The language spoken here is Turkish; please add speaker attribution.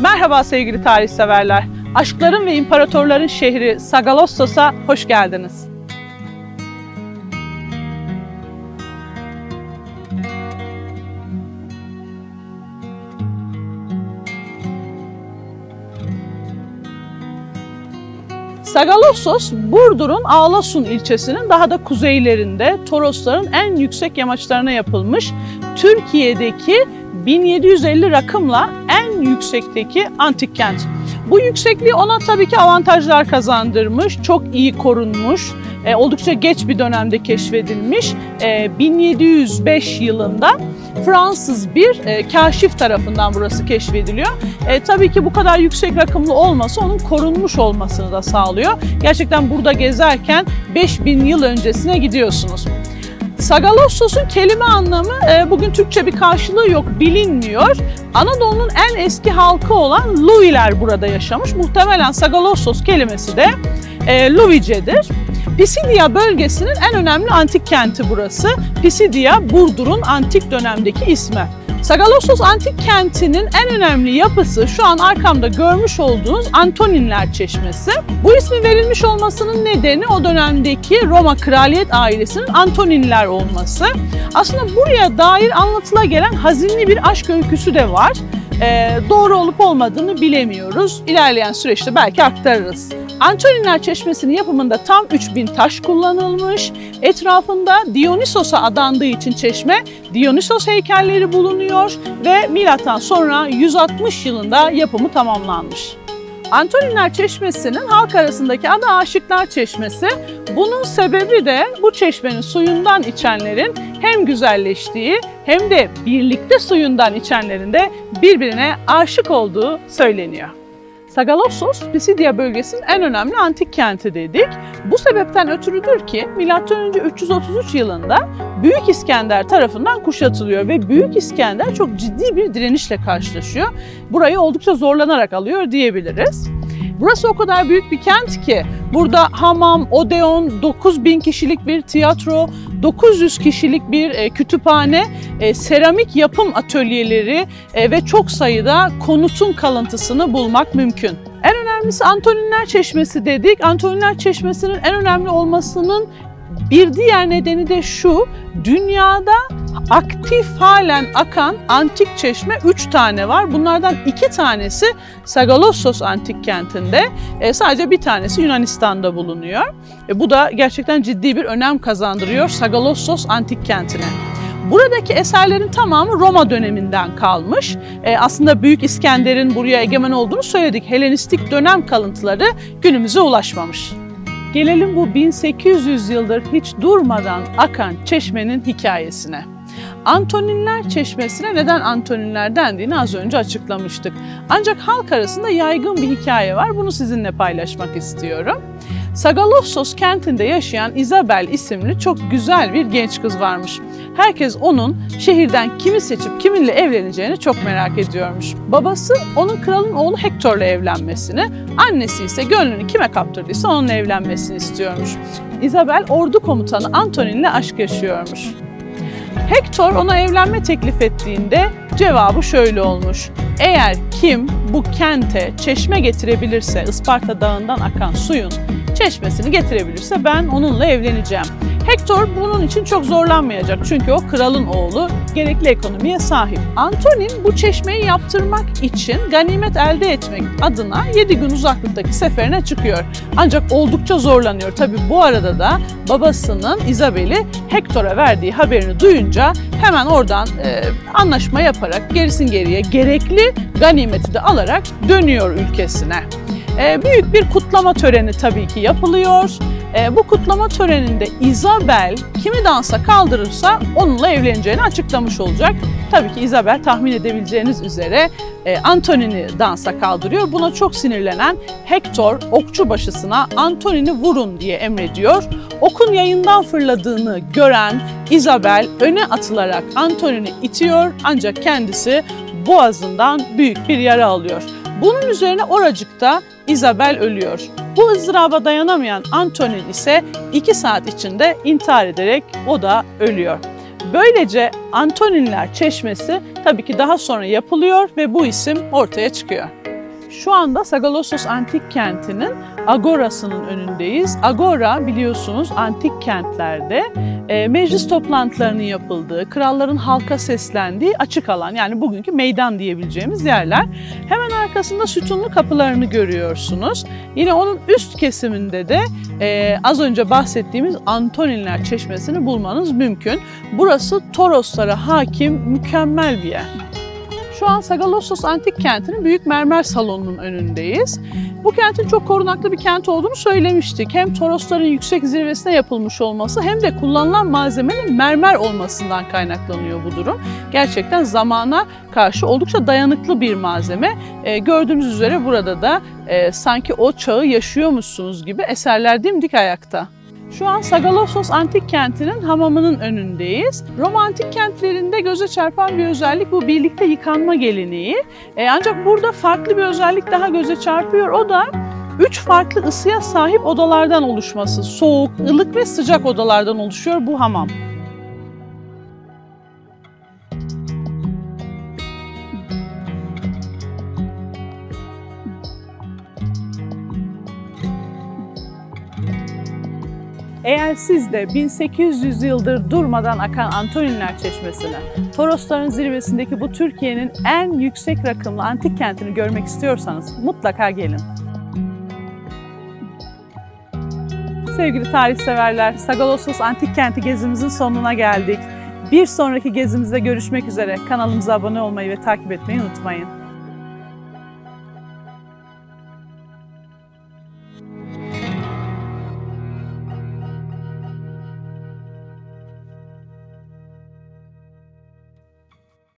Speaker 1: Merhaba sevgili tarih severler. Aşkların ve imparatorların şehri Sagalossos'a hoş geldiniz. Sagalossos, Burdur'un Ağlasun ilçesinin daha da kuzeylerinde Torosların en yüksek yamaçlarına yapılmış Türkiye'deki 1750 rakımla en yüksekteki antik kent. Bu yüksekliği ona tabii ki avantajlar kazandırmış, çok iyi korunmuş, e, oldukça geç bir dönemde keşfedilmiş. E, 1705 yılında Fransız bir e, kaşif tarafından burası keşfediliyor. E, tabii ki bu kadar yüksek rakımlı olması onun korunmuş olmasını da sağlıyor. Gerçekten burada gezerken 5000 yıl öncesine gidiyorsunuz. Sagalossos'un kelime anlamı e, bugün Türkçe bir karşılığı yok, bilinmiyor. Anadolu'nun en eski halkı olan Luiler burada yaşamış. Muhtemelen Sagalossos kelimesi de e, Luvice'dir. Pisidia bölgesinin en önemli antik kenti burası. Pisidia, Burdur'un antik dönemdeki ismi. Sagalossos antik kentinin en önemli yapısı şu an arkamda görmüş olduğunuz Antoninler Çeşmesi. Bu ismi verilmiş olmasının nedeni o dönemdeki Roma kraliyet ailesinin Antoninler olması. Aslında buraya dair anlatıla gelen hazinli bir aşk öyküsü de var. Ee, doğru olup olmadığını bilemiyoruz. İlerleyen süreçte belki aktarırız. Antoninler Çeşmesi'nin yapımında tam 3000 taş kullanılmış. Etrafında Dionysos'a adandığı için çeşme Dionysos heykelleri bulunuyor ve milattan sonra 160 yılında yapımı tamamlanmış. Antoninler Çeşmesi'nin halk arasındaki adı Aşıklar Çeşmesi. Bunun sebebi de bu çeşmenin suyundan içenlerin hem güzelleştiği hem de birlikte suyundan içenlerin de birbirine aşık olduğu söyleniyor. Sagalossos, Pisidia bölgesinin en önemli antik kenti dedik. Bu sebepten ötürüdür ki M.Ö. 333 yılında Büyük İskender tarafından kuşatılıyor ve Büyük İskender çok ciddi bir direnişle karşılaşıyor. Burayı oldukça zorlanarak alıyor diyebiliriz. Burası o kadar büyük bir kent ki burada hamam, odeon, 9000 kişilik bir tiyatro, 900 kişilik bir e, kütüphane, e, seramik yapım atölyeleri e, ve çok sayıda konutun kalıntısını bulmak mümkün. En önemlisi Antoninler Çeşmesi dedik. Antoninler Çeşmesi'nin en önemli olmasının bir diğer nedeni de şu, dünyada aktif halen akan antik çeşme 3 tane var. Bunlardan 2 tanesi Sagalossos antik kentinde, e, sadece bir tanesi Yunanistan'da bulunuyor. E, bu da gerçekten ciddi bir önem kazandırıyor Sagalossos antik kentine. Buradaki eserlerin tamamı Roma döneminden kalmış. E, aslında Büyük İskender'in buraya egemen olduğunu söyledik. Helenistik dönem kalıntıları günümüze ulaşmamış. Gelelim bu 1800 yıldır hiç durmadan akan çeşmenin hikayesine. Antoninler Çeşmesi'ne neden Antoninler dendiğini az önce açıklamıştık. Ancak halk arasında yaygın bir hikaye var. Bunu sizinle paylaşmak istiyorum. Sagalossos kentinde yaşayan Isabel isimli çok güzel bir genç kız varmış. Herkes onun şehirden kimi seçip kiminle evleneceğini çok merak ediyormuş. Babası onun kralın oğlu Hector'la evlenmesini, annesi ise gönlünü kime kaptırdıysa onunla evlenmesini istiyormuş. Isabel ordu komutanı Antonin'le aşk yaşıyormuş. Hector ona evlenme teklif ettiğinde cevabı şöyle olmuş. Eğer kim bu kente çeşme getirebilirse Isparta dağından akan suyun çeşmesini getirebilirse ben onunla evleneceğim. Hector bunun için çok zorlanmayacak çünkü o kralın oğlu gerekli ekonomiye sahip. Antonin bu çeşmeyi yaptırmak için ganimet elde etmek adına 7 gün uzaklıktaki seferine çıkıyor. Ancak oldukça zorlanıyor. Tabi bu arada da babasının Isabel'i Hector'a verdiği haberini duyunca hemen oradan e, anlaşma yaparak gerisin geriye gerekli ganimeti de alarak dönüyor ülkesine. E, büyük bir kutlama töreni tabii ki yapılıyor. E, bu kutlama töreninde Isabel kimi dansa kaldırırsa onunla evleneceğini açıklamış olacak. Tabii ki Isabel tahmin edebileceğiniz üzere e, Antonin'i dansa kaldırıyor. Buna çok sinirlenen Hector okçu başısına Antonin'i vurun diye emrediyor. Okun yayından fırladığını gören Isabel öne atılarak Antonin'i itiyor ancak kendisi boğazından büyük bir yara alıyor. Bunun üzerine oracıkta Isabel ölüyor. Bu ızdıraba dayanamayan Antonin ise 2 saat içinde intihar ederek o da ölüyor. Böylece Antoninler Çeşmesi tabii ki daha sonra yapılıyor ve bu isim ortaya çıkıyor. Şu anda Sagalassos Antik Kenti'nin Agora'sının önündeyiz. Agora biliyorsunuz antik kentlerde e, meclis toplantılarının yapıldığı, kralların halka seslendiği açık alan yani bugünkü meydan diyebileceğimiz yerler. Hemen arkasında sütunlu kapılarını görüyorsunuz. Yine onun üst kesiminde de e, az önce bahsettiğimiz Antoninler Çeşmesi'ni bulmanız mümkün. Burası Toroslara hakim mükemmel bir yer. Şu an Sagalassos Antik Kenti'nin Büyük Mermer Salonu'nun önündeyiz. Bu kentin çok korunaklı bir kent olduğunu söylemiştik. Hem Torosların yüksek zirvesine yapılmış olması hem de kullanılan malzemenin mermer olmasından kaynaklanıyor bu durum. Gerçekten zamana karşı oldukça dayanıklı bir malzeme. Ee, gördüğünüz üzere burada da e, sanki o çağı yaşıyormuşsunuz gibi eserler dimdik ayakta. Şu an Sagalassos Antik Kenti'nin hamamının önündeyiz. Roma antik kentlerinde göze çarpan bir özellik bu birlikte yıkanma geleneği. E, ancak burada farklı bir özellik daha göze çarpıyor. O da üç farklı ısıya sahip odalardan oluşması. Soğuk, ılık ve sıcak odalardan oluşuyor bu hamam. Eğer siz de 1800 yıldır durmadan akan Antoninler Çeşmesi'ne, Torosların zirvesindeki bu Türkiye'nin en yüksek rakımlı antik kentini görmek istiyorsanız mutlaka gelin. Sevgili tarihseverler, Sagalassos Antik Kenti gezimizin sonuna geldik. Bir sonraki gezimizde görüşmek üzere. Kanalımıza abone olmayı ve takip etmeyi unutmayın.